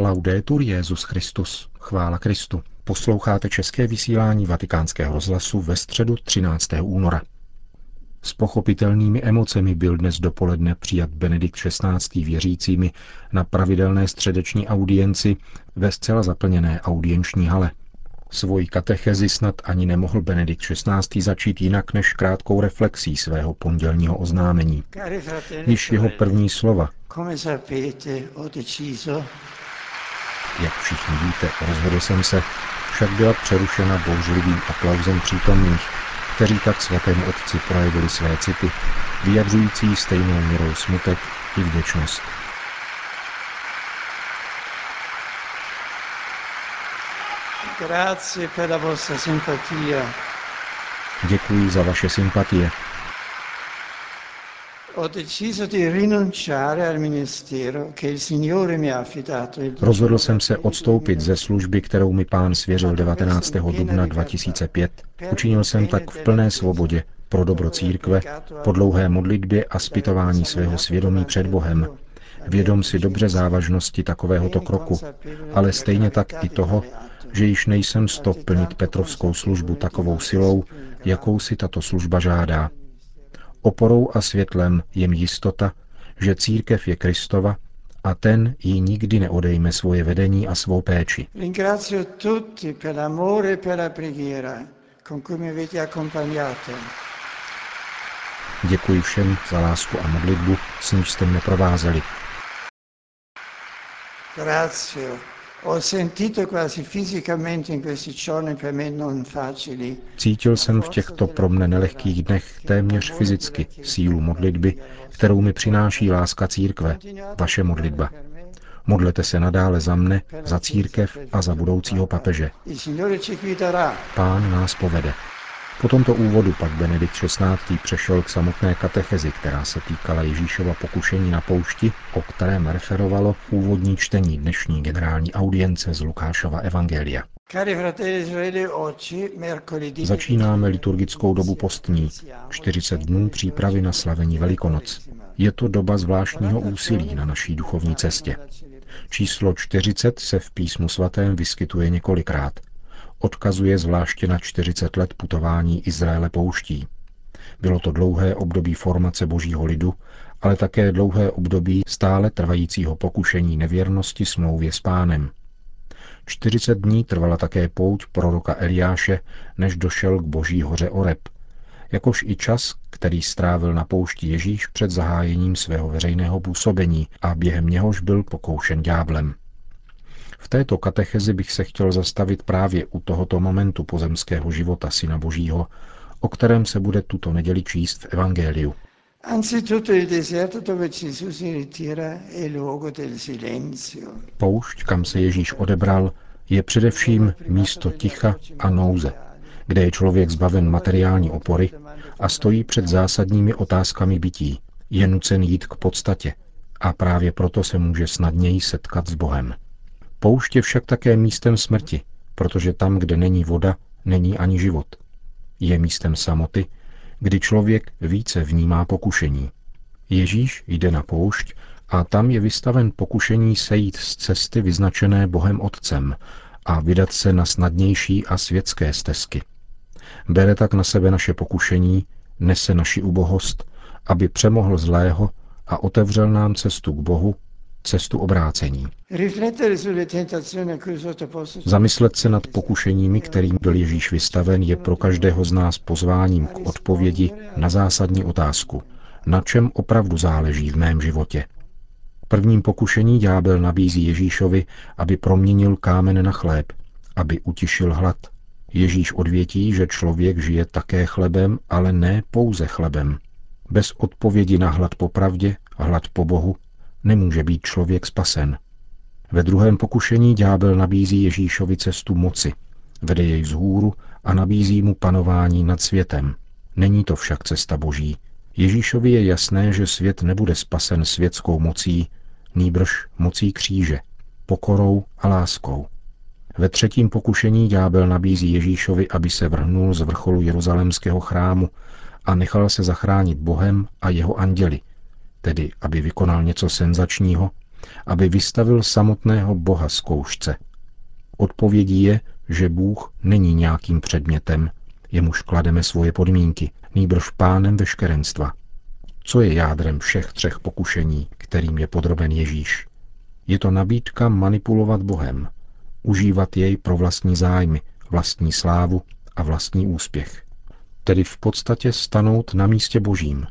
Laudetur Jezus Christus. Chvála Kristu. Posloucháte české vysílání Vatikánského rozhlasu ve středu 13. února. S pochopitelnými emocemi byl dnes dopoledne přijat Benedikt XVI. věřícími na pravidelné středeční audienci ve zcela zaplněné audienční hale. Svoji katechezi snad ani nemohl Benedikt XVI. začít jinak než krátkou reflexí svého pondělního oznámení. Již jeho první slova. Jak všichni víte, rozhodl jsem se, však byla přerušena bouřlivým aplauzem přítomných, kteří tak svatému otci projevili své city, vyjadřující stejnou měrou smutek i vděčnost. Děkuji za vaše sympatie. Rozhodl jsem se odstoupit ze služby, kterou mi pán svěřil 19. dubna 2005. Učinil jsem tak v plné svobodě pro dobro církve, po dlouhé modlitbě a zpytování svého svědomí před Bohem. Vědom si dobře závažnosti takovéhoto kroku, ale stejně tak i toho, že již nejsem stop plnit Petrovskou službu takovou silou, jakou si tato služba žádá. Oporou a světlem je jistota, že církev je Kristova a ten jí nikdy neodejme svoje vedení a svou péči. Děkuji všem za lásku a modlitbu, s níž jste mě provázeli. Grazie. Cítil jsem v těchto pro mne nelehkých dnech téměř fyzicky sílu modlitby, kterou mi přináší láska církve, vaše modlitba. Modlete se nadále za mne, za církev a za budoucího papeže. Pán nás povede. Po tomto úvodu pak Benedikt XVI. přešel k samotné katechezi, která se týkala Ježíšova pokušení na poušti, o kterém referovalo úvodní čtení dnešní generální audience z Lukášova Evangelia. Začínáme liturgickou dobu postní, 40 dnů přípravy na slavení Velikonoc. Je to doba zvláštního úsilí na naší duchovní cestě. Číslo 40 se v písmu svatém vyskytuje několikrát odkazuje zvláště na 40 let putování Izraele pouští. Bylo to dlouhé období formace božího lidu, ale také dlouhé období stále trvajícího pokušení nevěrnosti smlouvě s pánem. 40 dní trvala také pouť proroka Eliáše, než došel k boží hoře Oreb, jakož i čas, který strávil na poušti Ježíš před zahájením svého veřejného působení a během něhož byl pokoušen ďáblem. V této katechezi bych se chtěl zastavit právě u tohoto momentu pozemského života Syna Božího, o kterém se bude tuto neděli číst v Evangeliu. Poušť, kam se Ježíš odebral, je především místo ticha a nouze, kde je člověk zbaven materiální opory a stojí před zásadními otázkami bytí. Je nucen jít k podstatě a právě proto se může snadněji setkat s Bohem. Poušť je však také místem smrti, protože tam, kde není voda, není ani život. Je místem samoty, kdy člověk více vnímá pokušení. Ježíš jde na poušť a tam je vystaven pokušení sejít z cesty vyznačené Bohem Otcem a vydat se na snadnější a světské stezky. Bere tak na sebe naše pokušení, nese naši ubohost, aby přemohl zlého a otevřel nám cestu k Bohu cestu obrácení. Zamyslet se nad pokušeními, kterým byl Ježíš vystaven, je pro každého z nás pozváním k odpovědi na zásadní otázku. Na čem opravdu záleží v mém životě? Prvním pokušení ďábel nabízí Ježíšovi, aby proměnil kámen na chléb, aby utišil hlad. Ježíš odvětí, že člověk žije také chlebem, ale ne pouze chlebem. Bez odpovědi na hlad po pravdě, hlad po Bohu, nemůže být člověk spasen. Ve druhém pokušení ďábel nabízí Ježíšovi cestu moci, vede jej vzhůru a nabízí mu panování nad světem. Není to však cesta boží. Ježíšovi je jasné, že svět nebude spasen světskou mocí, nýbrž mocí kříže, pokorou a láskou. Ve třetím pokušení ďábel nabízí Ježíšovi, aby se vrhnul z vrcholu Jeruzalémského chrámu a nechal se zachránit Bohem a jeho anděli, tedy aby vykonal něco senzačního, aby vystavil samotného Boha zkoušce. Odpovědí je, že Bůh není nějakým předmětem, jemuž klademe svoje podmínky, nýbrž pánem veškerenstva. Co je jádrem všech třech pokušení, kterým je podroben Ježíš? Je to nabídka manipulovat Bohem, užívat jej pro vlastní zájmy, vlastní slávu a vlastní úspěch. Tedy v podstatě stanout na místě božím,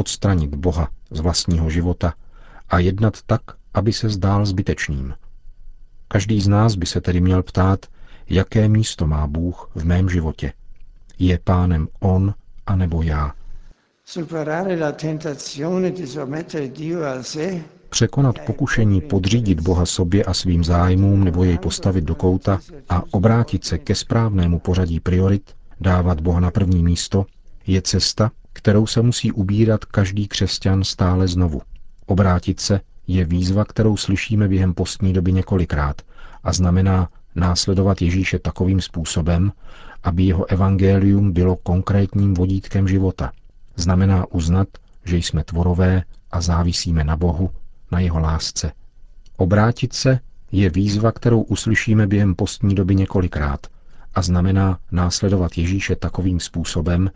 odstranit Boha z vlastního života a jednat tak, aby se zdál zbytečným. Každý z nás by se tedy měl ptát, jaké místo má Bůh v mém životě. Je pánem On a nebo já? Překonat pokušení podřídit Boha sobě a svým zájmům nebo jej postavit do kouta a obrátit se ke správnému pořadí priorit, dávat Boha na první místo, je cesta, kterou se musí ubírat každý křesťan stále znovu. Obrátit se je výzva, kterou slyšíme během postní doby několikrát a znamená následovat Ježíše takovým způsobem, aby jeho evangelium bylo konkrétním vodítkem života. Znamená uznat, že jsme tvorové a závisíme na Bohu, na jeho lásce. Obrátit se je výzva, kterou uslyšíme během postní doby několikrát a znamená následovat Ježíše takovým způsobem,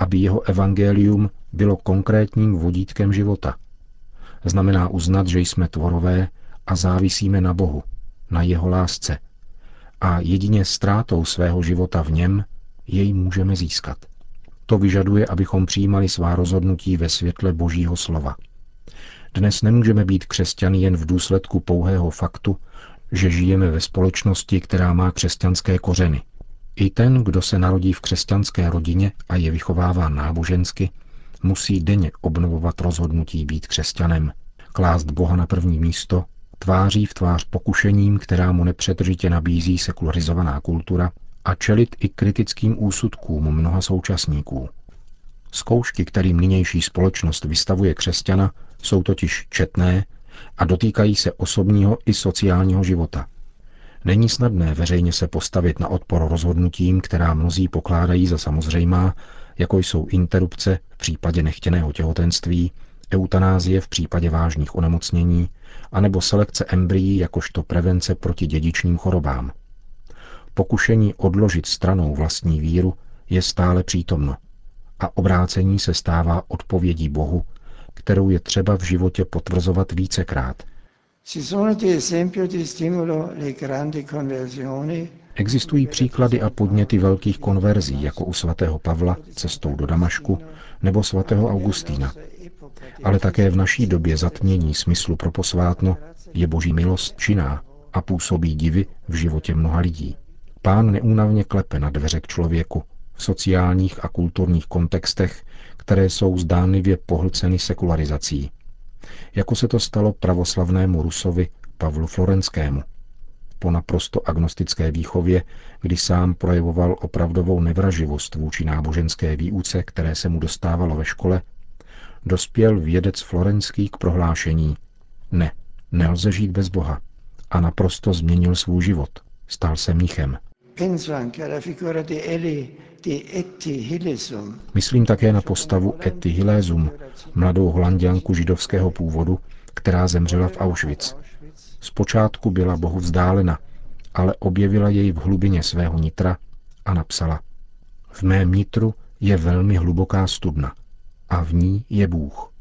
aby jeho evangelium bylo konkrétním vodítkem života. Znamená uznat, že jsme tvorové a závisíme na Bohu, na jeho lásce. A jedině ztrátou svého života v něm jej můžeme získat. To vyžaduje, abychom přijímali svá rozhodnutí ve světle Božího slova. Dnes nemůžeme být křesťany jen v důsledku pouhého faktu, že žijeme ve společnosti, která má křesťanské kořeny. I ten, kdo se narodí v křesťanské rodině a je vychováván nábožensky, musí denně obnovovat rozhodnutí být křesťanem, klást Boha na první místo, tváří v tvář pokušením, která mu nepřetržitě nabízí sekularizovaná kultura, a čelit i kritickým úsudkům mnoha současníků. Zkoušky, kterým nynější společnost vystavuje křesťana, jsou totiž četné a dotýkají se osobního i sociálního života. Není snadné veřejně se postavit na odpor rozhodnutím, která mnozí pokládají za samozřejmá, jako jsou interrupce v případě nechtěného těhotenství, eutanázie v případě vážných onemocnění, anebo selekce embryí jakožto prevence proti dědičným chorobám. Pokušení odložit stranou vlastní víru je stále přítomno a obrácení se stává odpovědí Bohu, kterou je třeba v životě potvrzovat vícekrát. Existují příklady a podněty velkých konverzí, jako u svatého Pavla cestou do Damašku nebo svatého Augustína. Ale také v naší době zatmění smyslu pro posvátno je boží milost činná a působí divy v životě mnoha lidí. Pán neúnavně klepe na dveře k člověku v sociálních a kulturních kontextech, které jsou zdánlivě pohlceny sekularizací. Jako se to stalo pravoslavnému Rusovi Pavlu Florenskému. Po naprosto agnostické výchově, kdy sám projevoval opravdovou nevraživost vůči náboženské výuce, které se mu dostávalo ve škole, dospěl vědec florenský k prohlášení Ne, nelze žít bez Boha. A naprosto změnil svůj život. Stal se mnichem. Myslím také na postavu Etty Hillesum, mladou holanděnku židovského původu, která zemřela v Auschwitz. Zpočátku byla Bohu vzdálena, ale objevila jej v hlubině svého nitra a napsala V mém nitru je velmi hluboká studna a v ní je Bůh.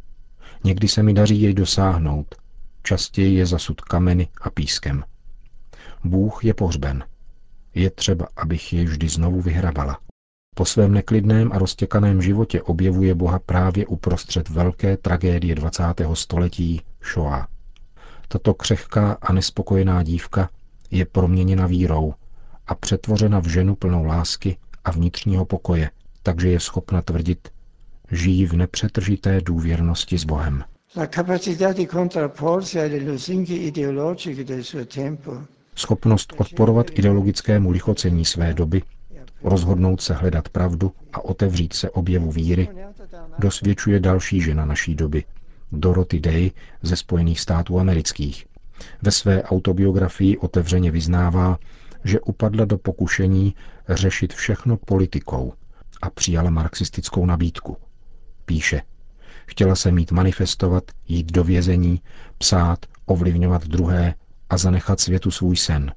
Někdy se mi daří jej dosáhnout, častěji je zasud kameny a pískem. Bůh je pohřben. Je třeba, abych jej vždy znovu vyhrabala. Po svém neklidném a roztěkaném životě objevuje Boha právě uprostřed velké tragédie 20. století Shoah. Tato křehká a nespokojená dívka je proměněna vírou a přetvořena v ženu plnou lásky a vnitřního pokoje, takže je schopna tvrdit, žijí v nepřetržité důvěrnosti s Bohem. La capacità di contrapporsi alle lusinghe ideologiche del suo tempo schopnost odporovat ideologickému lichocení své doby, rozhodnout se hledat pravdu a otevřít se objevu víry, dosvědčuje další žena naší doby, Dorothy Day ze Spojených států amerických. Ve své autobiografii otevřeně vyznává, že upadla do pokušení řešit všechno politikou a přijala marxistickou nabídku. Píše, chtěla se mít manifestovat, jít do vězení, psát, ovlivňovat druhé a zanechat světu svůj sen.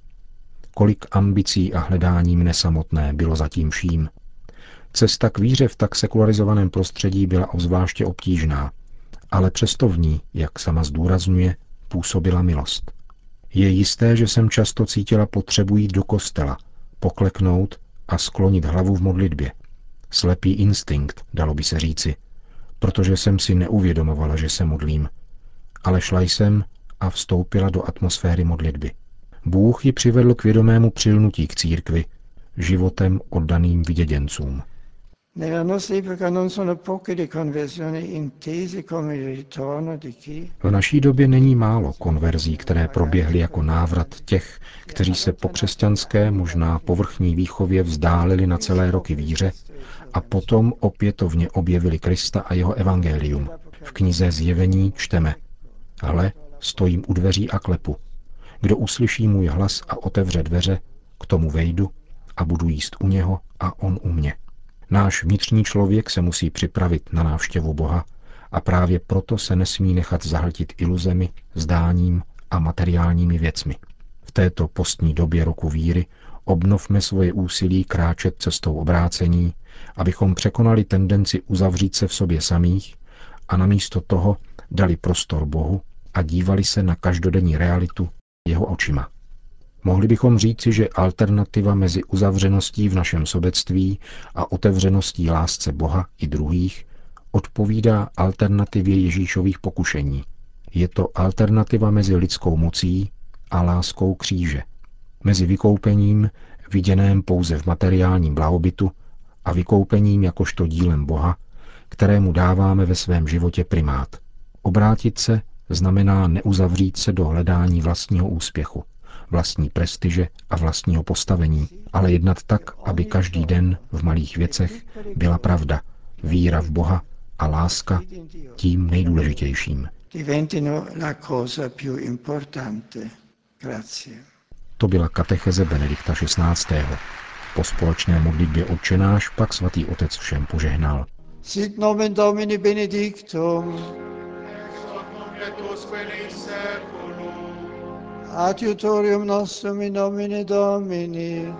Kolik ambicí a hledání mne samotné bylo zatím vším. Cesta k víře v tak sekularizovaném prostředí byla obzvláště obtížná, ale přesto v ní, jak sama zdůrazňuje, působila milost. Je jisté, že jsem často cítila potřebu jít do kostela, pokleknout a sklonit hlavu v modlitbě. Slepý instinkt, dalo by se říci, protože jsem si neuvědomovala, že se modlím. Ale šla jsem a vstoupila do atmosféry modlitby. Bůh ji přivedl k vědomému přilnutí k církvi, životem oddaným vyděděncům. V naší době není málo konverzí, které proběhly jako návrat těch, kteří se po křesťanské, možná povrchní výchově vzdálili na celé roky víře a potom opětovně objevili Krista a jeho evangelium. V knize Zjevení čteme Hle, stojím u dveří a klepu. Kdo uslyší můj hlas a otevře dveře, k tomu vejdu a budu jíst u něho a on u mě. Náš vnitřní člověk se musí připravit na návštěvu Boha a právě proto se nesmí nechat zahltit iluzemi, zdáním a materiálními věcmi. V této postní době roku víry obnovme svoje úsilí kráčet cestou obrácení, abychom překonali tendenci uzavřít se v sobě samých a namísto toho dali prostor Bohu a dívali se na každodenní realitu jeho očima. Mohli bychom říci, že alternativa mezi uzavřeností v našem sobectví a otevřeností lásce Boha i druhých odpovídá alternativě Ježíšových pokušení. Je to alternativa mezi lidskou mocí a láskou kříže. Mezi vykoupením, viděném pouze v materiálním blahobytu, a vykoupením jakožto dílem Boha, kterému dáváme ve svém životě primát. Obrátit se znamená neuzavřít se do hledání vlastního úspěchu, vlastní prestiže a vlastního postavení, ale jednat tak, aby každý den v malých věcech byla pravda, víra v Boha a láska tím nejdůležitějším. To byla katecheze Benedikta XVI. Po společné modlitbě odčenáš pak svatý otec všem požehnal. Sit nomen Domini benedictum. Adiutorium nostrum in nomine Domini.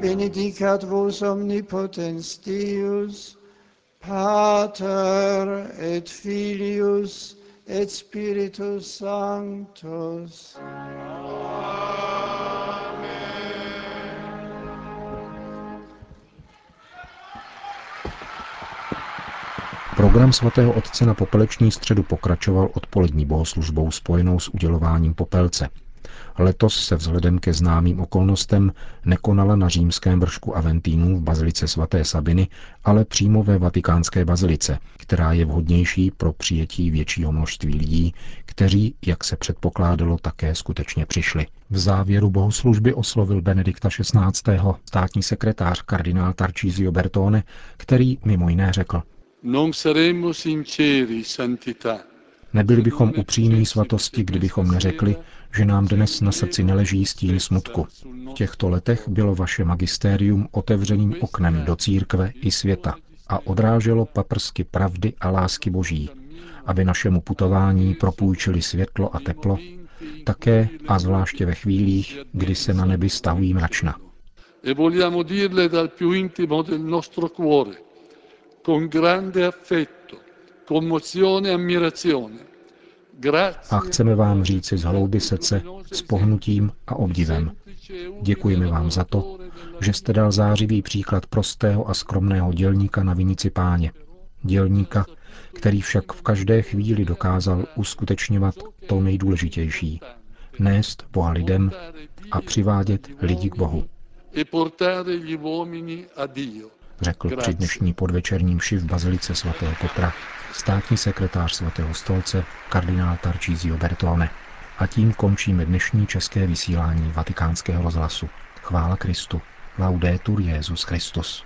Benedicat vos omnipotens Deus, Pater et Filius et Spiritus Sanctus. Program svatého otce na popeleční středu pokračoval odpolední bohoslužbou spojenou s udělováním popelce. Letos se vzhledem ke známým okolnostem nekonala na římském vršku Aventínů v bazilice svaté Sabiny, ale přímo ve vatikánské bazilice, která je vhodnější pro přijetí většího množství lidí, kteří, jak se předpokládalo, také skutečně přišli. V závěru bohoslužby oslovil Benedikta XVI. státní sekretář kardinál Tarcísio Bertone, který mimo jiné řekl, Nebyli bychom upřímní svatosti, kdybychom neřekli, že nám dnes na srdci neleží stín smutku. V těchto letech bylo vaše magistérium otevřeným oknem do církve i světa a odráželo paprsky pravdy a lásky boží, aby našemu putování propůjčili světlo a teplo, také a zvláště ve chvílích, kdy se na nebi stahují mračna. E vogliamo dirle dal più intimo del nostro cuore con grande affetto, commozione e ammirazione. A chceme vám říci z hlouby srdce s pohnutím a obdivem. Děkujeme vám za to, že jste dal zářivý příklad prostého a skromného dělníka na vinici páně. Dělníka, který však v každé chvíli dokázal uskutečňovat to nejdůležitější. Nést Boha lidem a přivádět lidi k Bohu. E portare gli uomini a Dio řekl při dnešní podvečerním ši v Bazilice svatého Petra státní sekretář svatého stolce kardinál Tarcísio Bertone. A tím končíme dnešní české vysílání vatikánského rozhlasu. Chvála Kristu. Laudetur Jezus Christus.